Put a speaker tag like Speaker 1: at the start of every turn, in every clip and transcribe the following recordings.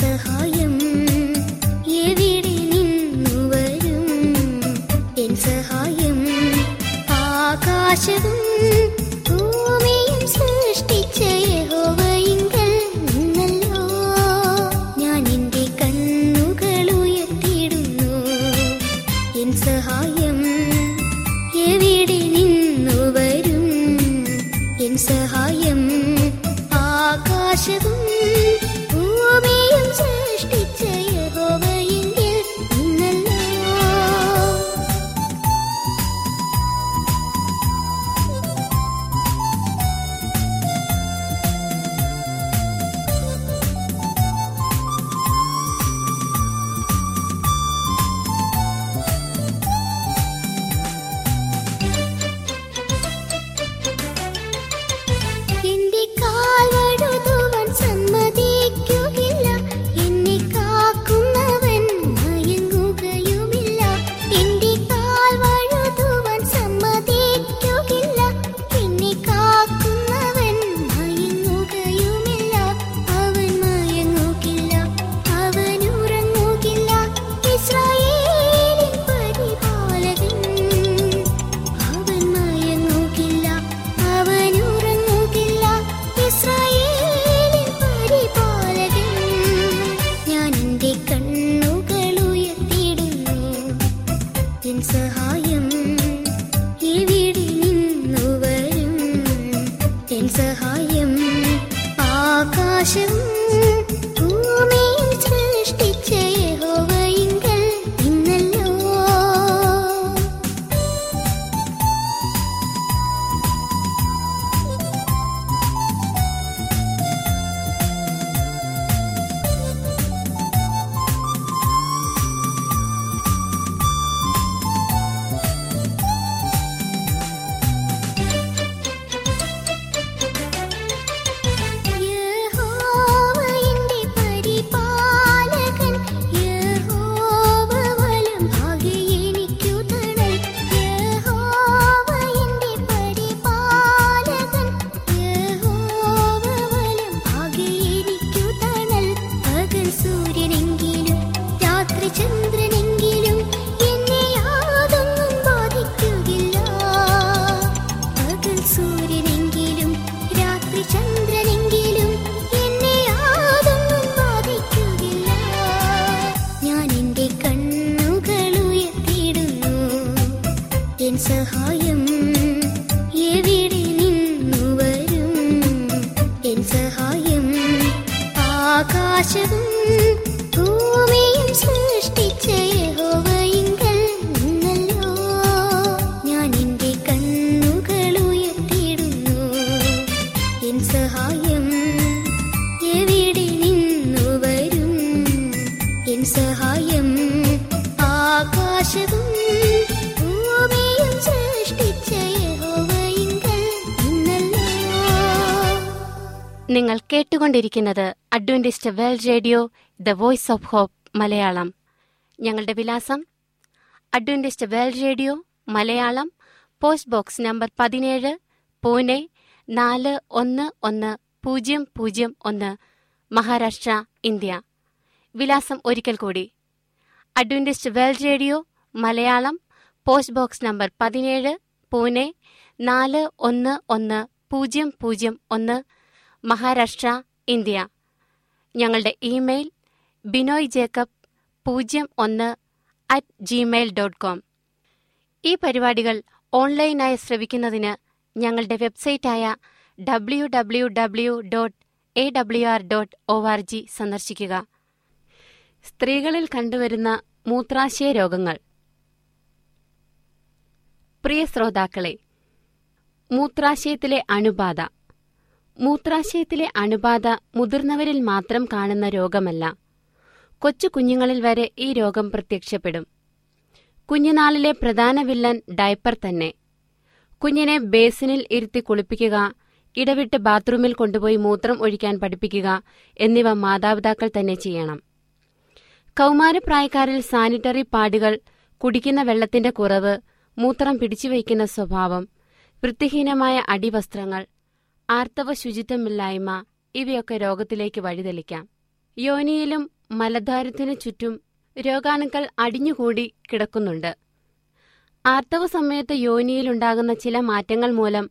Speaker 1: സഹായം. എവിടെ നിന്നു വരും? സഹായം. സൃഷ്ടിച്ച യഹോവയിങ്കൽ നിന്നല്ലോ. ഞാൻ എന്റെ സഹായം. എവിടെ നിന്നു വരും? സഹായം.
Speaker 2: കേട്ടുകൊണ്ടിരിക്കുന്നത് Adventist world radio the voice of hope Malayalam. ഞങ്ങളുടെ വിലാസം Adventist world radio Malayalam post box number പതിനേഴ് പൂനെ നാല് ഒന്ന് ഒന്ന് പൂജ്യം പൂജ്യം ഒന്ന് മഹാരാഷ്ട്ര ഇന്ത്യ. വിലാസം ഒരിക്കൽ കൂടി. Adventist world radio Malayalam post box number പതിനേഴ് പൂനെ നാല് ഒന്ന് ഒന്ന് പൂജ്യം പൂജ്യം ഒന്ന് മഹാരാഷ്ട്ര ഇന്ത്യ. ഞങ്ങളുടെ ഇമെയിൽ ബിനോയ് ജേക്കബ് പൂജ്യം ഒന്ന് അറ്റ് ജിമെയിൽ ഡോട്ട് കോം ഈ പരിപാടികൾ ഓൺലൈനായി ശ്രവിക്കുന്നതിന് ഞങ്ങളുടെ വെബ്സൈറ്റായ W W W dot A W R dot O R G സന്ദർശിക്കുക. സ്ത്രീകളിൽ കണ്ടുവരുന്ന മൂത്രാശയ രോഗങ്ങൾ. പ്രിയ ശ്രോതാക്കളെ മൂത്രാശയത്തിലെ അണുബാധ. മൂത്രാശയത്തിലെ അണുബാധ മുതിർന്നവരിൽ മാത്രം കാണുന്ന രോഗമല്ല. കൊച്ചു കുഞ്ഞുങ്ങളിൽ വരെ ഈ രോഗം പ്രത്യക്ഷപ്പെടും. കുഞ്ഞുനാളിലെ പ്രധാന വില്ലൻ ഡയപ്പർ തന്നെ. കുഞ്ഞിനെ ബേസിനിൽ ഇരുത്തി കുളിപ്പിക്കുക ഇടവിട്ട് ബാത്റൂമിൽ കൊണ്ടുപോയി മൂത്രം ഒഴിക്കാൻ പഠിപ്പിക്കുക എന്നിവ മാതാപിതാക്കൾ തന്നെ ചെയ്യണം. കൗമാരപ്രായക്കാരിൽ സാനിറ്ററി പാഡുകൾ കുടിക്കുന്ന വെള്ളത്തിന്റെ കുറവ് മൂത്രം പിടിച്ചുവയ്ക്കുന്ന സ്വഭാവം വൃത്തിഹീനമായ അടിവസ്ത്രങ്ങൾ ആർത്തവ ശുചിത്വമില്ലായ്മ ഇവയൊക്കെ രോഗത്തിലേക്ക് വഴിതെളിക്കാം. യോനിയിലും മലദ്വാരത്തിനു ചുറ്റും രോഗാണുക്കൾ അടിഞ്ഞുകൂടി കിടക്കുന്നുണ്ട്. ആർത്തവ സമയത്ത് യോനിയിലുണ്ടാകുന്ന ചില മാറ്റങ്ങൾ മൂലം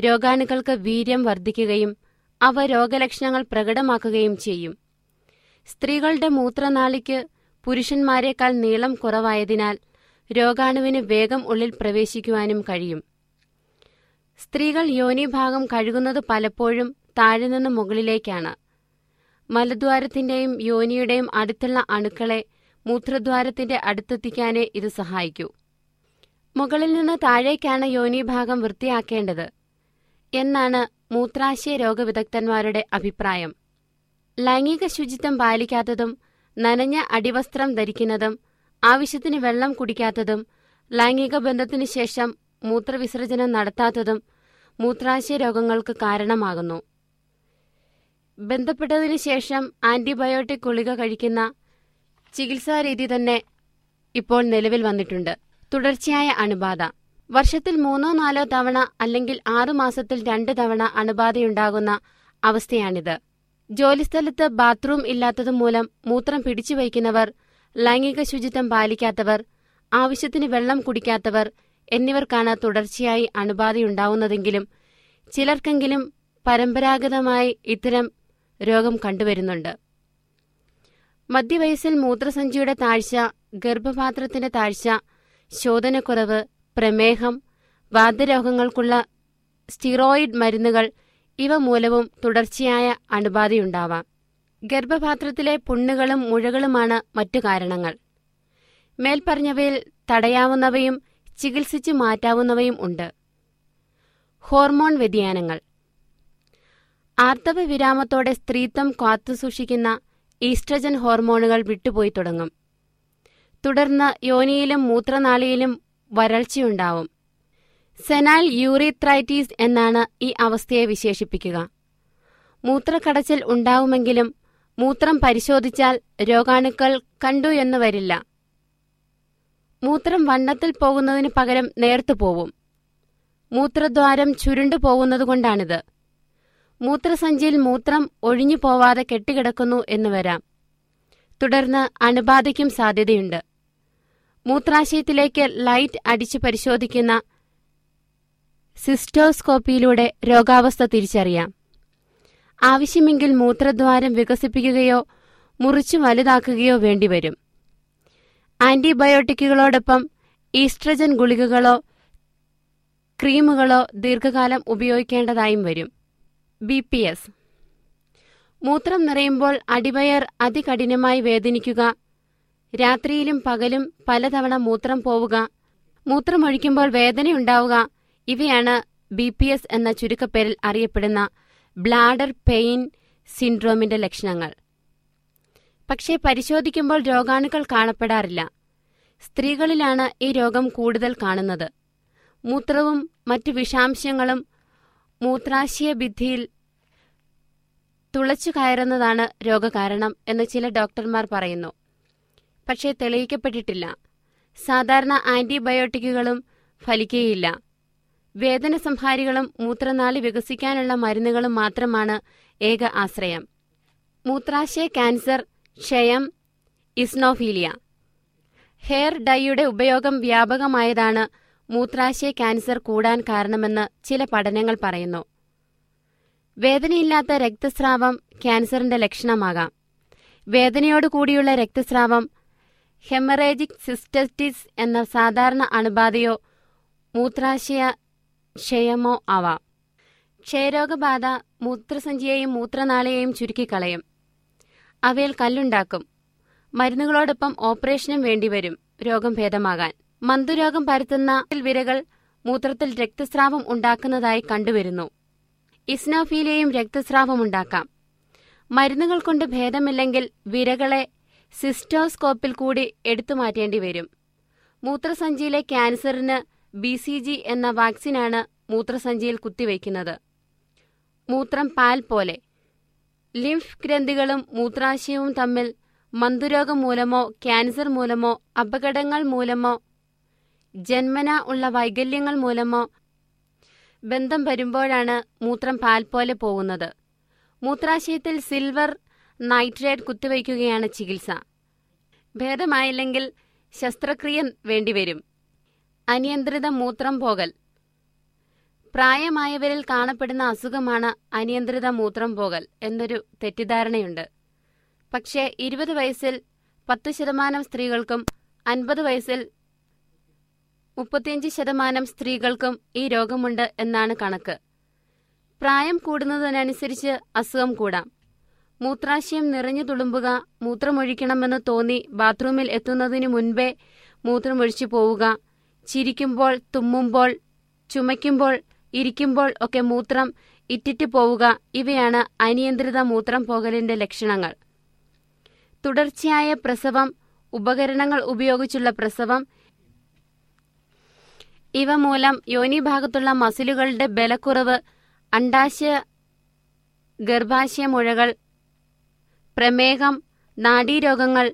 Speaker 2: രോഗാണുക്കൾക്ക് വീര്യം വർദ്ധിക്കുകയും അവ രോഗലക്ഷണങ്ങൾ പ്രകടമാക്കുകയും ചെയ്യും. സ്ത്രീകളുടെ മൂത്രനാളിക്ക് പുരുഷന്മാരെക്കാൾ നീളം കുറവായതിനാൽ രോഗാണുവിന് വേഗം ഉള്ളിൽ പ്രവേശിക്കുവാനും കഴിയും. സ്ത്രീകൾ യോനിഭാഗം കഴുകുന്നത് പലപ്പോഴും താഴെ നിന്ന് മുകളിലേക്കാണ്. മലദ്വാരത്തിന്റെയും യോനിയുടെയും അടുത്തുള്ള അണുക്കളെ മൂത്രദ്വാരത്തിന്റെ അടുത്തെത്തിക്കാനേ ഇത് സഹായിക്കൂ. മുകളിൽ നിന്ന് താഴേക്കാണ് യോനിഭാഗം വൃത്തിയാക്കേണ്ടത് എന്നാണ് മൂത്രാശയ രോഗവിദഗ്ധന്മാരുടെ അഭിപ്രായം. ലൈംഗിക ശുചിത്വം പാലിക്കാത്തതും നനഞ്ഞ അടിവസ്ത്രം ധരിക്കുന്നതും ആവശ്യത്തിന് വെള്ളം കുടിക്കാത്തതും ലൈംഗിക ബന്ധത്തിനു ശേഷം മൂത്രവിസർജനം നടത്താത്തതും മൂത്രാശയ രോഗങ്ങൾക്ക് കാരണമാകുന്നു. ബന്ധപ്പെട്ടതിനു ശേഷം ആന്റിബയോട്ടിക് ഗുളിക കഴിക്കുന്ന ചികിത്സാരീതി തന്നെ ഇപ്പോൾ നിലവിൽ വന്നിട്ടുണ്ട്. തുടർച്ചയായ അണുബാധ. വർഷത്തിൽ മൂന്നോ നാലോ തവണ അല്ലെങ്കിൽ ആറു മാസത്തിൽ രണ്ട് തവണ അണുബാധയുണ്ടാകുന്ന അവസ്ഥയാണിത്. ജോലിസ്ഥലത്ത് ബാത്റൂം ഇല്ലാത്തതുമൂലം മൂത്രം പിടിച്ചു വയ്ക്കുന്നവർ ലൈംഗിക ശുചിത്വം പാലിക്കാത്തവർ ആവശ്യത്തിന് വെള്ളം കുടിക്കാത്തവർ എന്നിവർക്കാണ് തുടർച്ചയായി അണുബാധയുണ്ടാവുന്നതെങ്കിലും ചിലർക്കെങ്കിലും പരമ്പരാഗതമായി ഇത്തരം രോഗം കണ്ടുവരുന്നുണ്ട്. മധ്യവയസ്സിൽ മൂത്രസഞ്ചിയുടെ താഴ്ച ഗർഭപാത്രത്തിന്റെ താഴ്ച ശോധനക്കുറവ് പ്രമേഹം വാദ്യരോഗങ്ങൾക്കുള്ള സ്റ്റിറോയിഡ് മരുന്നുകൾ ഇവ മൂലവും തുടർച്ചയായ അണുബാധയുണ്ടാവാം. ഗർഭപാത്രത്തിലെ പുണ്ണുകളും മുഴകളുമാണ് മറ്റു കാരണങ്ങൾ. മേൽപ്പറഞ്ഞവയിൽ തടയാവുന്നവയും ചികിത്സിച്ചു മാറ്റാവുന്നവയും ഉണ്ട്. ഹോർമോൺ വ്യതിയാനങ്ങൾ. ആർത്തവ വിരാമത്തോടെ സ്ത്രീത്വം കാത്തുസൂക്ഷിക്കുന്ന ഈസ്ട്രജൻ ഹോർമോണുകൾ വിട്ടുപോയി തുടങ്ങും. തുടർന്ന് യോനിയിലും മൂത്രനാളിയിലും വരൾച്ചയുണ്ടാവും. സെനാൽ യൂറിത്രൈറ്റീസ് എന്നാണ് ഈ അവസ്ഥയെ വിശേഷിപ്പിക്കുക. മൂത്രക്കടച്ചിൽ ഉണ്ടാവുമെങ്കിലും മൂത്രം പരിശോധിച്ചാൽ രോഗാണുക്കൾ കണ്ടു എന്ന് വരില്ല. മൂത്രം വണ്ണത്തിൽ പോകുന്നതിന് പകരം നേർത്തു പോവും. മൂത്രദ്വാരം ചുരുണ്ടു പോകുന്നതുകൊണ്ടാണിത്. മൂത്രസഞ്ചിയിൽ മൂത്രം ഒഴിഞ്ഞു പോവാതെ കെട്ടിക്കിടക്കുന്നു എന്ന് വരാം. തുടർന്ന് അണുബാധയ്ക്കും സാധ്യതയുണ്ട്. മൂത്രാശയത്തിലേക്ക് ലൈറ്റ് അടിച്ചു പരിശോധിക്കുന്ന സിസ്റ്റോസ്കോപ്പിയിലൂടെ രോഗാവസ്ഥ തിരിച്ചറിയാം. ആവശ്യമെങ്കിൽ മൂത്രദ്വാരം വികസിപ്പിക്കുകയോ മുറിച്ചു വലുതാക്കുകയോ വേണ്ടിവരും. ആന്റിബയോട്ടിക്കുകളോടൊപ്പം ഈസ്ട്രജൻ ഗുളികകളോ ക്രീമുകളോ ദീർഘകാലം ഉപയോഗിക്കേണ്ടതായും വരും. B P S. മൂത്രം നിറയുമ്പോൾ അടിവയർ അതികഠിനമായി വേദനിക്കുക. രാത്രിയിലും പകലും പലതവണ മൂത്രം പോവുക. മൂത്രമൊഴിക്കുമ്പോൾ വേദനയുണ്ടാവുക. ഇവയാണ് ബി പി എസ് എന്ന ചുരുക്കപ്പേരിൽ അറിയപ്പെടുന്ന ബ്ലാഡർ പെയിൻ സിൻഡ്രോമിന്റെ ലക്ഷണങ്ങൾ. പക്ഷേ പരിശോധിക്കുമ്പോൾ രോഗാണുക്കൾ കാണപ്പെടാറില്ല. സ്ത്രീകളിലാണ് ഈ രോഗം കൂടുതൽ കാണുന്നത്. മൂത്രവും മറ്റു വിഷാംശങ്ങളും മൂത്രാശയ ഭിത്തിയിൽ തുളച്ചു കയറുന്നതാണ് രോഗകാരണം എന്ന് ചില ഡോക്ടർമാർ പറയുന്നു. പക്ഷേ തെളിയിക്കപ്പെട്ടിട്ടില്ല. സാധാരണ ആന്റിബയോട്ടിക്കുകളും ഫലിക്കുകയില്ല. വേദന സംഹാരികളും മൂത്രനാളി വികസിക്കാനുള്ള മരുന്നുകളും മാത്രമാണ് ഏക ആശ്രയം. മൂത്രാശയ ക്യാൻസർ ക്ഷയം ഇസ്നോഫീലിയ. ഹെയർ ഡൈയുടെ ഉപയോഗം വ്യാപകമായതാണ് മൂത്രാശയ ക്യാൻസർ കൂടാൻ കാരണമെന്ന് ചില പഠനങ്ങൾ പറയുന്നു. വേദനയില്ലാത്ത രക്തസ്രാവം ക്യാൻസറിന്റെ ലക്ഷണമാകാം. വേദനയോടുകൂടിയുള്ള രക്തസ്രാവം ഹെമറേജിക് സിസ്റ്ററ്റിസ് എന്ന സാധാരണ അണുബാധയോ മൂത്രാശയ ക്ഷയമോ ആവാം. ക്ഷയരോഗബാധ മൂത്രസഞ്ചിയെയും മൂത്രനാളയെയും ചുരുക്കിക്കളയും. അവയിൽ കല്ലുണ്ടാക്കും. മരുന്നുകളോടൊപ്പം ഓപ്പറേഷനും വേണ്ടിവരും രോഗം ഭേദമാകാൻ. മന്ദുരോഗം പരത്തുന്ന വിരകൾ മൂത്രത്തിൽ രക്തസ്രാവം ഉണ്ടാക്കുന്നതായി കണ്ടുവരുന്നു. ഇസ്നോഫീലിയയും രക്തസ്രാവമുണ്ടാക്കാം മരുന്നുകൾ കൊണ്ട് ഭേദമില്ലെങ്കിൽ വിരകളെ സിസ്റ്റോസ്കോപ്പിൽ കൂടി എടുത്തു മാറ്റേണ്ടി വരും. മൂത്രസഞ്ചിയിലെ ക്യാൻസറിന് ബി സി ജി എന്ന വാക്സിനാണ് മൂത്രസഞ്ചിയിൽ കുത്തിവയ്ക്കുന്നത് മൂത്രം പാൽ പോലെ ലിംഫ് ഗ്രന്ഥികളും മൂത്രാശയവും തമ്മിൽ മന്തുരോഗം മൂലമോ ക്യാൻസർ മൂലമോ അപകടങ്ങൾ മൂലമോ ജന്മന ഉള്ള വൈകല്യങ്ങൾ മൂലമോ ബന്ധം വരുമ്പോഴാണ് മൂത്രം പാൽ പോലെ പോകുന്നത്. മൂത്രാശയത്തിൽ സിൽവർ നൈട്രേറ്റ് കുത്തിവയ്ക്കുകയാണ് ചികിത്സ. ഭേദമായില്ലെങ്കിൽ ശസ്ത്രക്രിയ വേണ്ടിവരും. അനിയന്ത്രിത മൂത്രം പോകൽ. പ്രായമായവരിൽ കാണപ്പെടുന്ന അസുഖമാണ് അനിയന്ത്രിത മൂത്രം പോകൽ എന്നൊരു തെറ്റിദ്ധാരണയുണ്ട്. പക്ഷേ ഇരുപത് വയസ്സിൽ പത്ത് ശതമാനം സ്ത്രീകൾക്കും അൻപത് വയസ്സിൽ മുപ്പത്തിയഞ്ച് ശതമാനം സ്ത്രീകൾക്കും ഈ രോഗമുണ്ട് എന്നാണ് കണക്ക്. പ്രായം കൂടുന്നതിനനുസരിച്ച് അസുഖം കൂടാം. മൂത്രാശയം നിറഞ്ഞു തുളുമ്പുക മൂത്രമൊഴിക്കണമെന്ന് തോന്നി ബാത്റൂമിൽ എത്തുന്നതിനു മുൻപേ മൂത്രമൊഴിച്ചു പോവുക ചിരിക്കുമ്പോൾ തുമ്മുമ്പോൾ ചുമയ്ക്കുമ്പോൾ ഇരിക്കുമ്പോൾ ഒക്കെ മൂത്രം ഇറ്റിറ്റ് പോവുക ഇവയാണ് അനിയന്ത്രിത മൂത്രം പോകലിന്റെ ലക്ഷണങ്ങൾ. തുടർച്ചയായ പ്രസവം ഉപകരണങ്ങൾ ഉപയോഗിച്ചുള്ള പ്രസവം ഇവ മൂലം യോനിഭാഗത്തുള്ള മസിലുകളുടെ ബലക്കുറവ് അണ്ടാശയ ഗർഭാശയ മുഴകൾ പ്രമേഹം നാഡീരോഗങ്ങൾ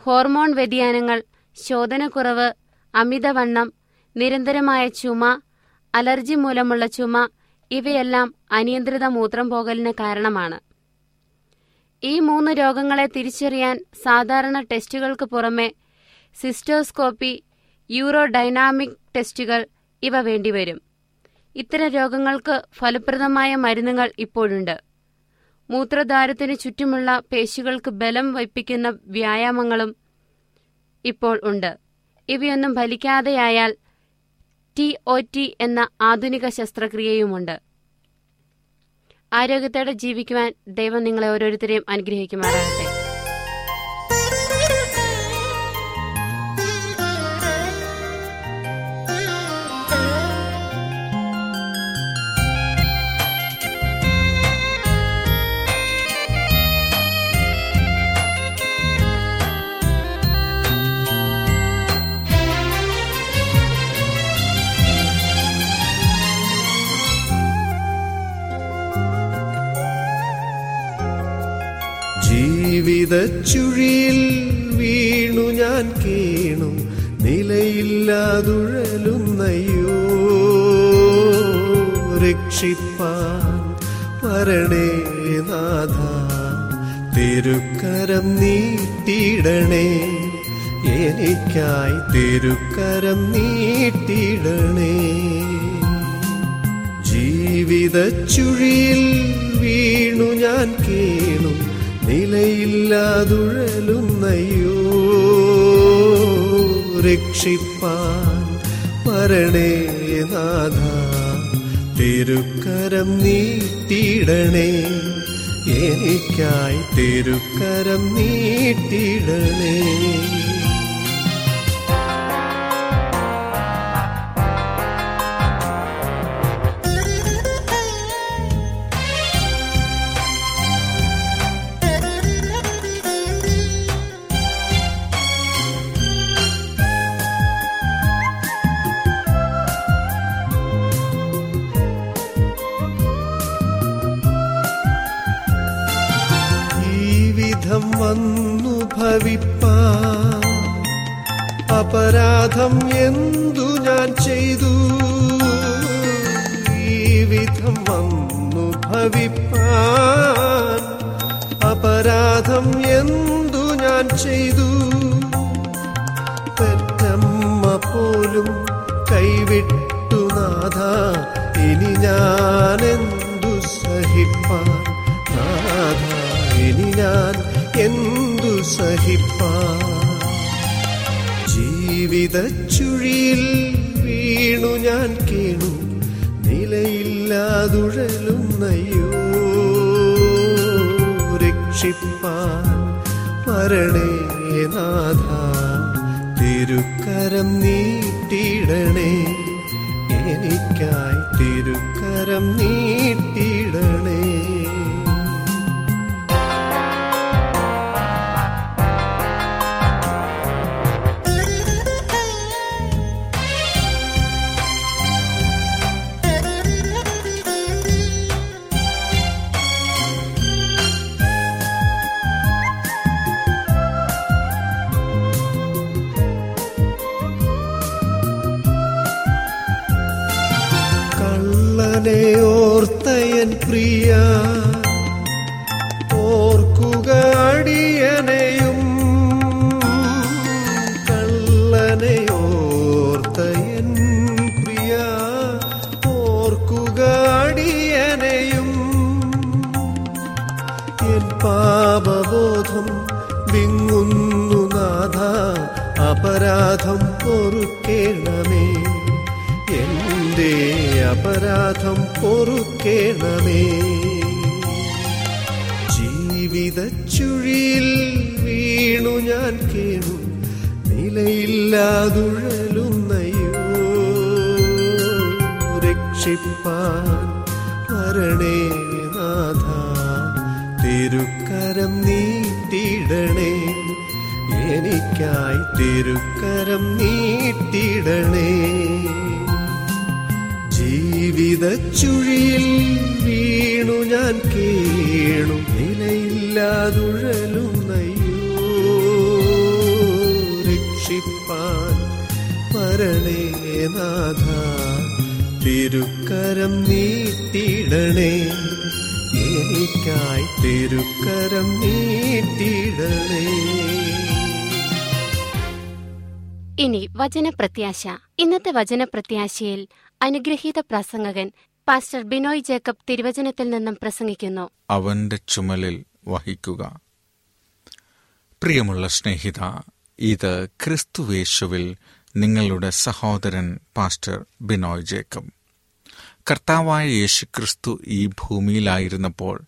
Speaker 2: ഹോർമോൺ വ്യതിയാനങ്ങൾ ശോധനക്കുറവ് അമിതവണ്ണം നിരന്തരമായ ചുമ അലർജി മൂലമുള്ള ചുമ ഇവയെല്ലാം അനിയന്ത്രിത മൂത്രം പോകലിന് കാരണമാണ്. ഈ മൂന്ന് രോഗങ്ങളെ തിരിച്ചറിയാൻ സാധാരണ ടെസ്റ്റുകൾക്ക് പുറമെ സിസ്റ്റോസ്കോപ്പി യൂറോഡൈനാമിക് ടെസ്റ്റുകൾ ഇവ വേണ്ടിവരും. ഇത്തരം രോഗങ്ങൾക്ക് ഫലപ്രദമായ മരുന്നുകൾ ഇപ്പോഴുണ്ട്. മൂത്രദ്വാരത്തിന് ചുറ്റുമുള്ള പേശികൾക്ക് ബലം വയ്പ്പിക്കുന്ന വ്യായാമങ്ങളും ഇപ്പോൾ ഉണ്ട്. ഇവയൊന്നും ഫലിക്കാതെയായാൽ ടി ഒ ടി എന്ന ആധുനിക ശസ്ത്രക്രിയയുമുണ്ട്. ആരോഗ്യത്തോടെ ജീവിക്കുവാൻ ദൈവം നിങ്ങളെ ഓരോരുത്തരെയും അനുഗ്രഹിക്കുമാറാകട്ടെ.
Speaker 3: ജീവിത ചുഴിയിൽ വീണു ഞാൻ കേണു. നിലയില്ലാതുഴലുന്നയ്യോ രക്ഷിപ്പാൻ വരണേ നാഥ. തിരുക്കരം നീട്ടിടണേ. എനിക്കായി തിരുക്കരം നീട്ടിടണേ. ജീവിത ചുഴിയിൽ വീണു ഞാൻ കേണു. നിലയില്ലാതുഴലുന്നയ്യോ രക്ഷിപ്പാൻ വരണേ നാഥ തിരുക്കരം നീട്ടിടണേ എനിക്കായി തിരുക്കരം നീട്ടിടണേ. ചെയ്തു. പെറ്റമ്മ പോലും കൈവിട്ടു നാഥ. ഇനി ഞാൻ എന്തു സഹിപ്പാൻ? നാഥ ഇനി ഞാൻ എന്തു സഹിപ്പാൻ? ജീവിത ചുഴിയിൽ വീണു ഞാൻ കേണു. നിലയില്ലാതുഴലുന്നയ്യോ? വരണേ നാഥ തിരുക്കരം നീട്ടിടണേ എനിക്കായി തിരുക്കരം നീട്ടിടണേ കള്ളനെ ഓർത്തയൻ പ്രിയ. ഓർക്കുക അടിയനെയും കള്ളനെ ഓർത്തയൻ പ്രിയ. ഓർക്കുക അടിയനെയും എൻ പാപബോധം വിങ്ങുന്നു നാഥ. അപരാധം പൊറുക്കേണമേ. എന്റെ അപരാധം പൊറുക്കേണമേ. ജീവിത ചുഴിയിൽ വീണു ഞാൻ കേണു നിലയില്ലാതുഴലുന്നയോ രക്ഷിപ്പാൻ വരണേ നാഥ തിരുക്കരം നീട്ടിടണേ. എനിക്കായി തിരുക്കരം നീട്ടിടണേ. ജീവിത ചുഴിയിൽ വീണു ഞാൻ കേണു. നിലയില്ലാതുഴലുന്നയ്യോ രക്ഷിപ്പാൻ വരണേ തിരുക്കരം നീട്ടിടണേ. എനിക്കായി തിരുക്കരം നീട്ടിടണേ.
Speaker 2: ഇനി വചനപ്രത്യാശ. ഇന്നത്തെ വചനപ്രത്യാശയിൽ അനുഗ്രഹീത പ്രസംഗകൻ പാസ്റ്റർ ബിനോയ് ജേക്കബ് തിരുവചനത്തിൽ നിന്നും പ്രസംഗിക്കുന്നു.
Speaker 4: അവന്റെ ചുമലിൽ വഹിക്കുക. പ്രിയമുള്ള സ്നേഹിത ഇത് ക്രിസ്തുവേശുവിൽ നിങ്ങളുടെ സഹോദരൻ പാസ്റ്റർ ബിനോയ് ജേക്കബ്. കർത്താവായ യേശുക്രിസ്തു ഈ ഭൂമിയിലായിരുന്നപ്പോൾ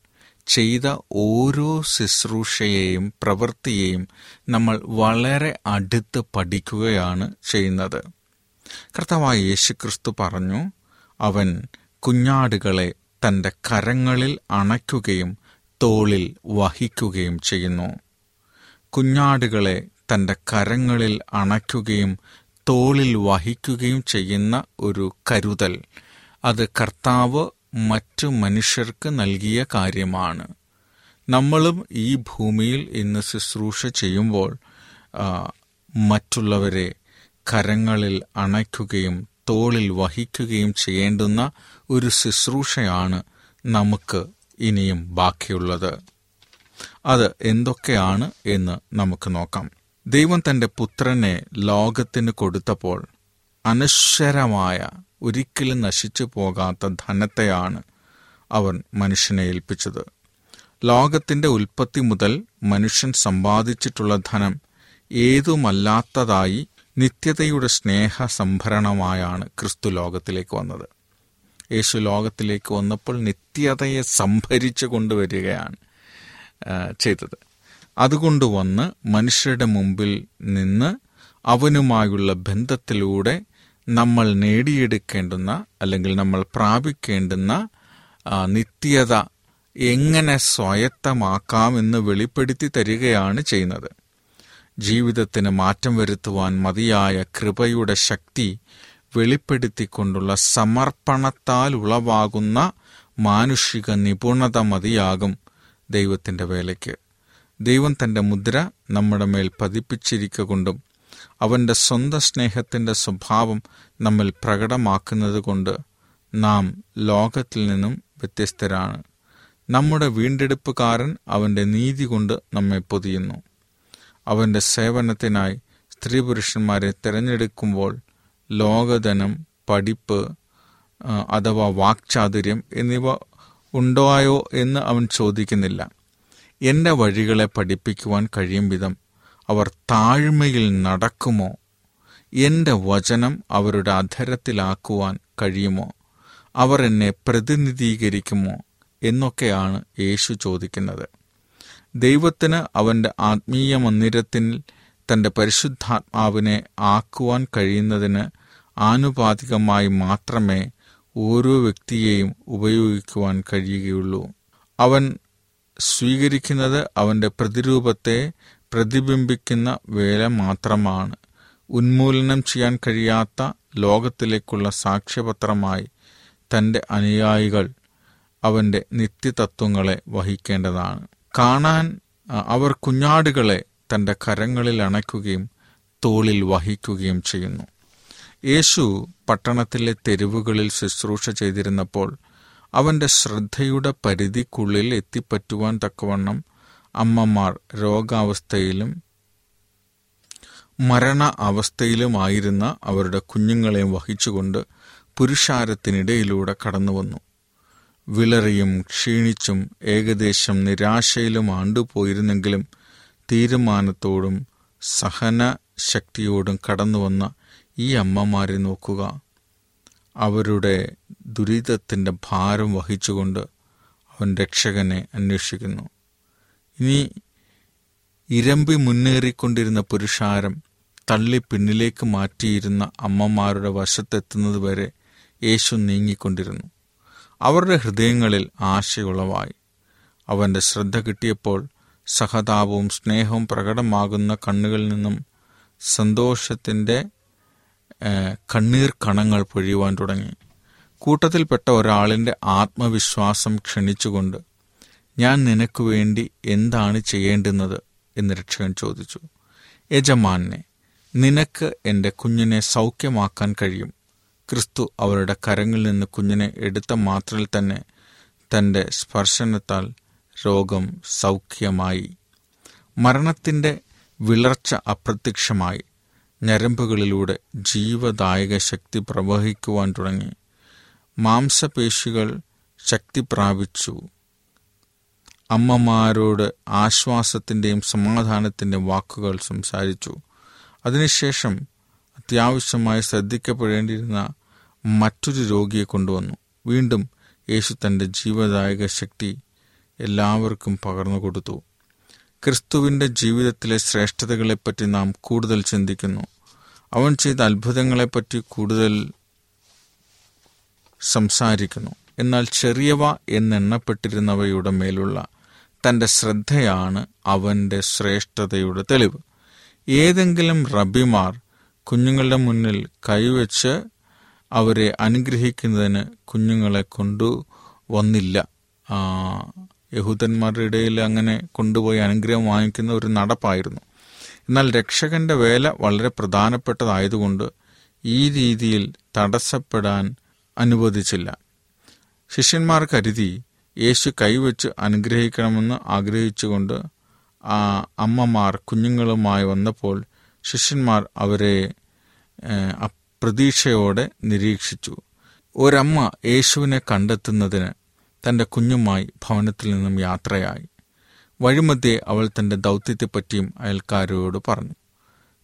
Speaker 4: ചെയ്ത ഓരോ ശുശ്രൂഷയെയും പ്രവൃത്തിയെയും നമ്മൾ വളരെ അടുത്ത് പഠിക്കുകയാണ് ചെയ്യുന്നത്. കർത്താവായ യേശുക്രിസ്തു പറഞ്ഞു അവൻ കുഞ്ഞാടുകളെ തന്റെ കരങ്ങളിൽ അണയ്ക്കുകയും തോളിൽ വഹിക്കുകയും ചെയ്യുന്നു. കുഞ്ഞാടുകളെ തന്റെ കരങ്ങളിൽ അണയ്ക്കുകയും തോളിൽ വഹിക്കുകയും ചെയ്യുന്ന ഒരു കരുതൽ. അത് കർത്താവ് മറ്റു മനുഷ്യർക്ക് നൽകിയ കാര്യമാണ്. നമ്മളും ഈ ഭൂമിയിൽ ഇന്ന് ശുശ്രൂഷ ചെയ്യുമ്പോൾ മറ്റുള്ളവരെ കരങ്ങളിൽ അണയ്ക്കുകയും തോളിൽ വഹിക്കുകയും ചെയ്യേണ്ടുന്ന ഒരു ശുശ്രൂഷയാണ് നമുക്ക് ഇനിയും ബാക്കിയുള്ളത്. അത് എന്തൊക്കെയാണ് എന്ന് നമുക്ക് നോക്കാം. ദൈവം തന്റെ പുത്രനെ ലോകത്തിന് കൊടുത്തപ്പോൾ അനശ്വരമായ ഒരിക്കലും നശിച്ചു പോകാത്ത ധനത്തെയാണ് അവൻ മനുഷ്യനെ ഏൽപ്പിച്ചത്. ലോകത്തിന്റെ ഉൽപ്പത്തി മുതൽ മനുഷ്യൻ സമ്പാദിച്ചിട്ടുള്ള ധനം ഏതുമല്ലാത്തതായി നിത്യതയുടെ സ്നേഹ സംഭരണമായാണ് ക്രിസ്തു ലോകത്തിലേക്ക് വന്നത്. യേശു ലോകത്തിലേക്ക് വന്നപ്പോൾ നിത്യതയെ സംഭരിച്ചു കൊണ്ടുവരികയാണ് ചെയ്തത്. അതുകൊണ്ട് വന്ന് മനുഷ്യരുടെ മുമ്പിൽ നിന്ന് അവനുമായുള്ള ബന്ധത്തിലൂടെ നമ്മൾ നേടിയെടുക്കേണ്ടുന്ന അല്ലെങ്കിൽ നമ്മൾ പ്രാപിക്കേണ്ടുന്ന നിത്യത എങ്ങനെ സ്വായത്തമാക്കാമെന്ന് വെളിപ്പെടുത്തി തരികയാണ് ചെയ്യുന്നത്. ജീവിതത്തിന് മാറ്റം വരുത്തുവാൻ മതിയായ കൃപയുടെ ശക്തി വെളിപ്പെടുത്തിക്കൊണ്ടുള്ള സമർപ്പണത്താൽ ഉളവാകുന്ന മാനുഷിക നിപുണത മതിയാകും ദൈവത്തിന്റെ വേലയ്ക്ക്. ദൈവം തന്റെ മുദ്ര നമ്മുടെ മേൽ പതിപ്പിച്ചിരിക്കൊണ്ടും അവന്റെ സ്വന്തം സ്നേഹത്തിന്റെ സ്വഭാവം നമ്മൾ പ്രകടമാക്കുന്നത് കൊണ്ട് നാം ലോകത്തിൽ നിന്നും വ്യത്യസ്തരാണ്. നമ്മുടെ വീണ്ടെടുപ്പുകാരൻ അവന്റെ നീതി കൊണ്ട് നമ്മെ പൊതിയുന്നു. അവന്റെ സേവനത്തിനായി സ്ത്രീ പുരുഷന്മാരെ തിരഞ്ഞെടുക്കുമ്പോൾ ലോകധനം പഠിപ്പ് അഥവാ വാക്ചാതുര്യം എന്നിവ ഉണ്ടോയോ എന്ന് അവൻ ചോദിക്കുന്നില്ല. എന്റെ വഴികളെ പഠിപ്പിക്കുവാൻ കഴിയും വിധം അവർ താഴ്മയിൽ നടക്കുമോ? എന്റെ വചനം അവരുടെ അധരത്തിലാക്കുവാൻ കഴിയുമോ? അവർ എന്നെ പ്രതിനിധീകരിക്കുമോ? എന്നൊക്കെയാണ് യേശു ചോദിക്കുന്നത്. ദൈവത്തിന് അവന്റെ ആത്മീയ മന്ദിരത്തിൽ തന്റെ പരിശുദ്ധാത്മാവിനെ ആക്കുവാൻ കഴിയുന്നതിന് ആനുപാതികമായി മാത്രമേ ഓരോ വ്യക്തിയെയും ഉപയോഗിക്കുവാൻ കഴിയുകയുള്ളൂ. അവൻ സ്വീകരിക്കുന്നത് അവന്റെ പ്രതിരൂപത്തെ പ്രതിബിംബിക്കുന്ന വേല മാത്രമാണ്. ഉന്മൂലനം ചെയ്യാൻ കഴിയാത്ത ലോകത്തിലേക്കുള്ള സാക്ഷ്യപത്രമായി തന്റെ അനുയായികൾ അവന്റെ നിത്യതത്വങ്ങളെ വഹിക്കേണ്ടതാണ്. കാണാൻ അവർ കുഞ്ഞാടുകളെ തന്റെ കരങ്ങളിൽ അണയ്ക്കുകയും തോളിൽ വഹിക്കുകയും ചെയ്യുന്നു. യേശു പട്ടണത്തിലെ തെരുവുകളിൽ ശുശ്രൂഷ ചെയ്തിരുന്നപ്പോൾ അവന്റെ ശ്രദ്ധയുടെ പരിധിക്കുള്ളിൽ എത്തിപ്പറ്റുവാൻ തക്കവണ്ണം അമ്മമാർ രോഗാവസ്ഥയിലും മരണ അവസ്ഥയിലുമായിരുന്ന അവരുടെ കുഞ്ഞുങ്ങളെയും വഹിച്ചുകൊണ്ട് പുരുഷാരത്തിനിടയിലൂടെ കടന്നുവന്നു. വിളറിയും ക്ഷീണിച്ചും ഏകദേശം നിരാശയിലും ആണ്ടുപോയിരുന്നെങ്കിലും തീരുമാനത്തോടും സഹന ശക്തിയോടും കടന്നുവന്ന ഈ അമ്മമാരെ നോക്കുക. അവരുടെ ദുരിതത്തിന്റെ ഭാരം വഹിച്ചുകൊണ്ട് അവൻ രക്ഷകനെ അന്വേഷിക്കുന്നു. ഇനി ഇരമ്പി മുന്നേറിക്കൊണ്ടിരുന്ന പുരുഷാരം തള്ളി പിന്നിലേക്ക് മാറ്റിയിരുന്ന അമ്മമാരുടെ വശത്തെത്തുന്നത് വരെ യേശു നീങ്ങിക്കൊണ്ടിരുന്നു. അവരുടെ ഹൃദയങ്ങളിൽ ആശയുളവായി അവന്റെ ശ്രദ്ധ കിട്ടിയപ്പോൾ സഹതാപവും സ്നേഹവും പ്രകടമാകുന്ന കണ്ണുകളിൽ നിന്നും സന്തോഷത്തിന്റെ കണ്ണീർ കണങ്ങൾ പൊഴിയുവാൻ തുടങ്ങി. കൂട്ടത്തിൽപ്പെട്ട ഒരാളിന്റെ ആത്മവിശ്വാസം ക്ഷണിച്ചുകൊണ്ട് ഞാൻ നിനക്ക് വേണ്ടി എന്താണ് ചെയ്യേണ്ടുന്നത്? എന്ന് രക്ഷകൻ ചോദിച്ചു. യജമാനെ നിനക്ക് എന്റെ കുഞ്ഞിനെ സൗഖ്യമാക്കാൻ കഴിയും. ക്രിസ്തു അവരുടെ കരങ്ങളിൽ നിന്ന് കുഞ്ഞിനെ എടുത്ത മാത്രയിൽ തന്നെ തന്റെ സ്പർശനത്താൽ രോഗം സൗഖ്യമായി. മരണത്തിന്റെ വിളർച്ച അപ്രത്യക്ഷമായി. ഞരമ്പുകളിലൂടെ ജീവദായക ശക്തി പ്രവഹിക്കുവാൻ തുടങ്ങി. മാംസപേശികൾ ശക്തി പ്രാപിച്ചു. അമ്മമാരോട് ആശ്വാസത്തിന്റെയും സമാധാനത്തിന്റെയും വാക്കുകൾ സംസാരിച്ചു. അതിനുശേഷം അത്യാവശ്യമായി ശ്രദ്ധിക്കപ്പെടേണ്ടിയിരുന്ന മറ്റൊരു രോഗിയെ കൊണ്ടുവന്നു. വീണ്ടും യേശു തന്റെ ജീവദായക ശക്തി എല്ലാവർക്കും പകർന്നു കൊടുത്തു. ക്രിസ്തുവിന്റെ ജീവിതത്തിലെ ശ്രേഷ്ഠതകളെപ്പറ്റി നാം കൂടുതൽ ചിന്തിക്കുന്നു. അവൻ ചെയ്ത അത്ഭുതങ്ങളെപ്പറ്റി കൂടുതൽ സംസാരിക്കുന്നു. എന്നാൽ ചെറിയവ എന്നെണ്ണപ്പെട്ടിരുന്നവയുടെ മേലുള്ള തന്റെ ശ്രദ്ധയാണ് അവന്റെ ശ്രേഷ്ഠതയുടെ തെളിവ്. ഏതെങ്കിലും റബിമാർ കുഞ്ഞുങ്ങളുടെ മുന്നിൽ കൈവച്ച് അവരെ അനുഗ്രഹിക്കുന്നതിന് കുഞ്ഞുങ്ങളെ കൊണ്ടു വന്നില്ല. യഹൂദന്മാരുടെ ഇടയിൽ അങ്ങനെ കൊണ്ടുപോയി അനുഗ്രഹം വാങ്ങിക്കുന്ന ഒരു നടപ്പായിരുന്നു. എന്നാൽ രക്ഷകന്റെ വേല വളരെ പ്രധാനപ്പെട്ടതായതുകൊണ്ട് ഈ രീതിയിൽ തടസ്സപ്പെടാൻ അനുവദിച്ചില്ല. ശിഷ്യന്മാർ കരുതി യേശു കൈവച്ച് അനുഗ്രഹിക്കണമെന്ന് ആഗ്രഹിച്ചുകൊണ്ട് അമ്മമാർ കുഞ്ഞുങ്ങളുമായി വന്നപ്പോൾ ശിഷ്യന്മാർ അവരെ അപ്രതീക്ഷയോടെ നിരീക്ഷിച്ചു. ഒരമ്മ യേശുവിനെ കണ്ടെത്തുന്നതിന് തന്റെ കുഞ്ഞുമായി ഭവനത്തിൽ നിന്നും യാത്രയായി. വഴിമധ്യേ അവൾ തന്റെ ദൗത്യത്തെപ്പറ്റിയും അയൽക്കാരോട് പറഞ്ഞു.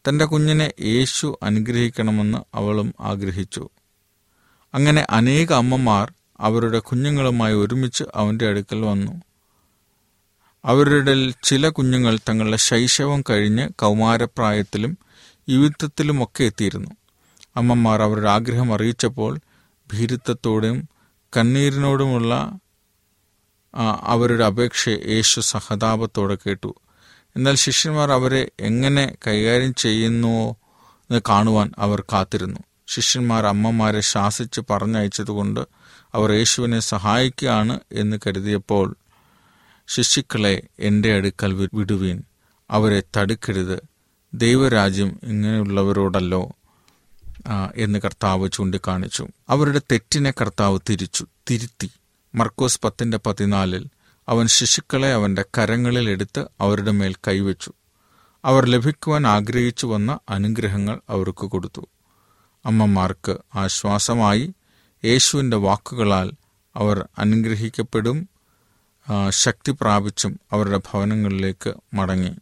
Speaker 4: തന്റെ കുഞ്ഞിനെ യേശു അനുഗ്രഹിക്കണമെന്ന് അവളും ആഗ്രഹിച്ചു. അങ്ങനെ അനേക അമ്മമാർ അവരുടെ കുഞ്ഞുങ്ങളുമായി ഒരുമിച്ച് അവന്റെ അടുക്കൽ വന്നു. അവരുടെ ചില കുഞ്ഞുങ്ങൾ തങ്ങളുടെ ശൈശവം കഴിഞ്ഞ് കൗമാരപ്രായത്തിലും യുവിത്വത്തിലുമൊക്കെ എത്തിയിരുന്നു. അമ്മമാർ അവരുടെ ആഗ്രഹം അറിയിച്ചപ്പോൾ ഭീരുത്വത്തോടും കണ്ണീരിനോടുമുള്ള അവരുടെ അപേക്ഷ യേശു സഹതാപത്തോടെ കേട്ടു. എന്നാൽ ശിഷ്യന്മാർ അവരെ എങ്ങനെ കൈകാര്യം ചെയ്യുന്നുവോ എന്ന് കാണുവാൻ അവർ കാത്തിരുന്നു. ശിഷ്യന്മാർ അമ്മമാരെ ശാസിച്ച് പറഞ്ഞയച്ചതുകൊണ്ട് അവർ യേശുവിനെ സഹായിക്കുകയാണ് എന്ന് കരുതിയപ്പോൾ ശിശുക്കളെ എന്റെ അടുക്കൽ വിടുവീൻ. അവരെ തടുക്കരുത്. ദൈവരാജ്യം ഇങ്ങനെയുള്ളവരോടല്ലോ എന്ന് കർത്താവ് ചൂണ്ടിക്കാണിച്ചു. അവരുടെ തെറ്റിനെ കർത്താവ് തിരിച്ചു തിരുത്തി. മർക്കോസ് പത്തിന്റെ പതിനാലിൽ അവൻ ശിശുക്കളെ അവന്റെ കരങ്ങളിൽ എടുത്ത് അവരുടെ മേൽ കൈവച്ചു. അവർ ലഭിക്കുവാൻ ആഗ്രഹിച്ചു വന്ന അനുഗ്രഹങ്ങൾ അവർക്ക് കൊടുത്തു. അമ്മമാർക്ക് ആശ്വാസമായി. യേശുവിന്റെ വാക്കുകളാൽ അവർ അനുഗ്രഹിക്കപ്പെടും. ശക്തി പ്രാപിച്ചും അവരുടെ ഭവനങ്ങളിലേക്ക് മടങ്ങി.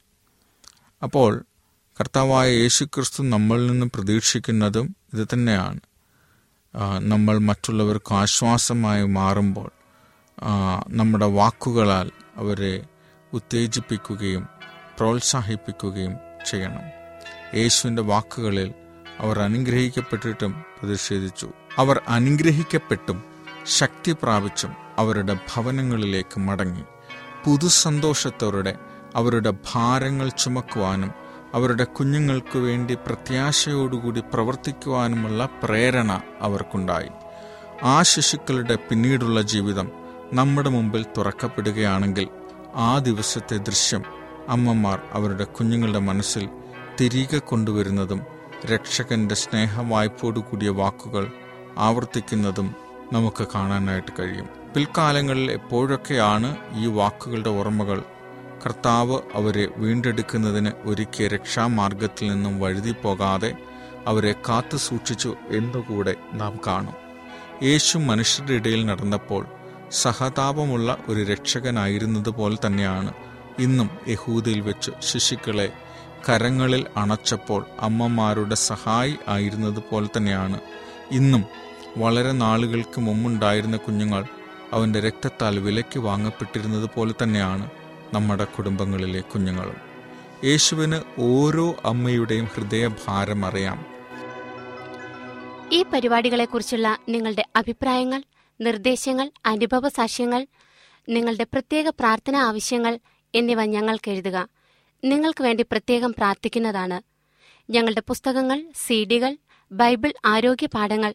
Speaker 4: അപ്പോൾ കർത്താവായ യേശുക്രിസ്തു നമ്മളിൽ നിന്ന് പ്രതീക്ഷിക്കുന്നതും ഇത് തന്നെയാണ്. നമ്മൾ മറ്റുള്ളവർക്ക് ആശ്വാസമായി മാറുമ്പോൾ നമ്മുടെ വാക്കുകളാൽ അവരെ ഉത്തേജിപ്പിക്കുകയും പ്രോത്സാഹിപ്പിക്കുകയും ചെയ്യണം. യേശുവിന്റെ വാക്കുകളിൽ അവർ അനുഗ്രഹിക്കപ്പെട്ടിട്ടും പ്രതിഷേധിച്ചു. അവർ അനുഗ്രഹിക്കപ്പെട്ടും ശക്തി പ്രാപിച്ചും അവരുടെ ഭവനങ്ങളിലേക്ക് മടങ്ങി. പുതുസന്തോഷത്തോടെ അവരുടെ ഭാരങ്ങൾ ചുമക്കുവാനും അവരുടെ കുഞ്ഞുങ്ങൾക്ക് വേണ്ടി പ്രത്യാശയോടുകൂടി പ്രവർത്തിക്കുവാനുമുള്ള പ്രേരണ അവർക്കുണ്ടായി. ആ ശിശുക്കളുടെ പിന്നീടുള്ള ജീവിതം നമ്മുടെ മുമ്പിൽ തുറക്കപ്പെടുകയാണെങ്കിൽ ആ ദിവസത്തെ ദൃശ്യം അമ്മമാർ അവരുടെ കുഞ്ഞുങ്ങളുടെ മനസ്സിൽ തിരികെ കൊണ്ടുവരുന്നതും രക്ഷകന്റെ സ്നേഹവായ്പോടുകൂടിയ വാക്കുകൾ ആവർത്തിക്കുന്നതും നമുക്ക് കാണാനായിട്ട് കഴിയും. പിൽക്കാലങ്ങളിൽ എപ്പോഴൊക്കെയാണ് ഈ വാക്കുകളുടെ ഓർമ്മകൾ? കർത്താവ് അവരെ വീണ്ടെടുക്കുന്നതിന് ഒരുക്കിയ രക്ഷാമാർഗത്തിൽ നിന്നും വഴുതി പോകാതെ അവരെ കാത്തു സൂക്ഷിച്ചു എന്നുകൂടെ നാം കാണും. യേശു മനുഷ്യരുടെ ഇടയിൽ നടന്നപ്പോൾ സഹതാപമുള്ള ഒരു രക്ഷകനായിരുന്നതുപോലെ തന്നെയാണ് ഇന്നും യഹൂദയിൽ വെച്ച് ശിശുക്കളെ കരങ്ങളിൽ അണച്ചപ്പോൾ അമ്മമാരുടെ സഹായി ആയിരുന്നതുപോലെ തന്നെയാണ് ഇന്നും വളരെ നാളുകൾക്ക് മുമ്പുണ്ടായിരുന്ന കുഞ്ഞുങ്ങൾ അവന്റെ രക്തത്താൽ വിലയ്ക്ക് വാങ്ങപ്പെട്ടിരുന്നത് പോലെ തന്നെയാണ് നമ്മുടെ കുടുംബങ്ങളിലെ കുഞ്ഞുങ്ങളും. യേശുവിന് ഓരോ അമ്മയുടെയും ഹൃദയഭാരം അറിയാം.
Speaker 2: ഈ പരിപാടികളെക്കുറിച്ചുള്ള നിങ്ങളുടെ അഭിപ്രായങ്ങൾ നിർദ്ദേശങ്ങൾ അനുഭവ സാക്ഷ്യങ്ങൾ നിങ്ങളുടെ പ്രത്യേക പ്രാർത്ഥനാ ആവശ്യങ്ങൾ എന്നിവ ഞങ്ങൾക്ക് എഴുതുക. നിങ്ങൾക്ക് വേണ്ടി പ്രത്യേകം പ്രാർത്ഥിക്കുന്നതാണ്. ഞങ്ങളുടെ പുസ്തകങ്ങൾ സീഡികൾ ബൈബിൾ ആരോഗ്യ പാഠങ്ങൾ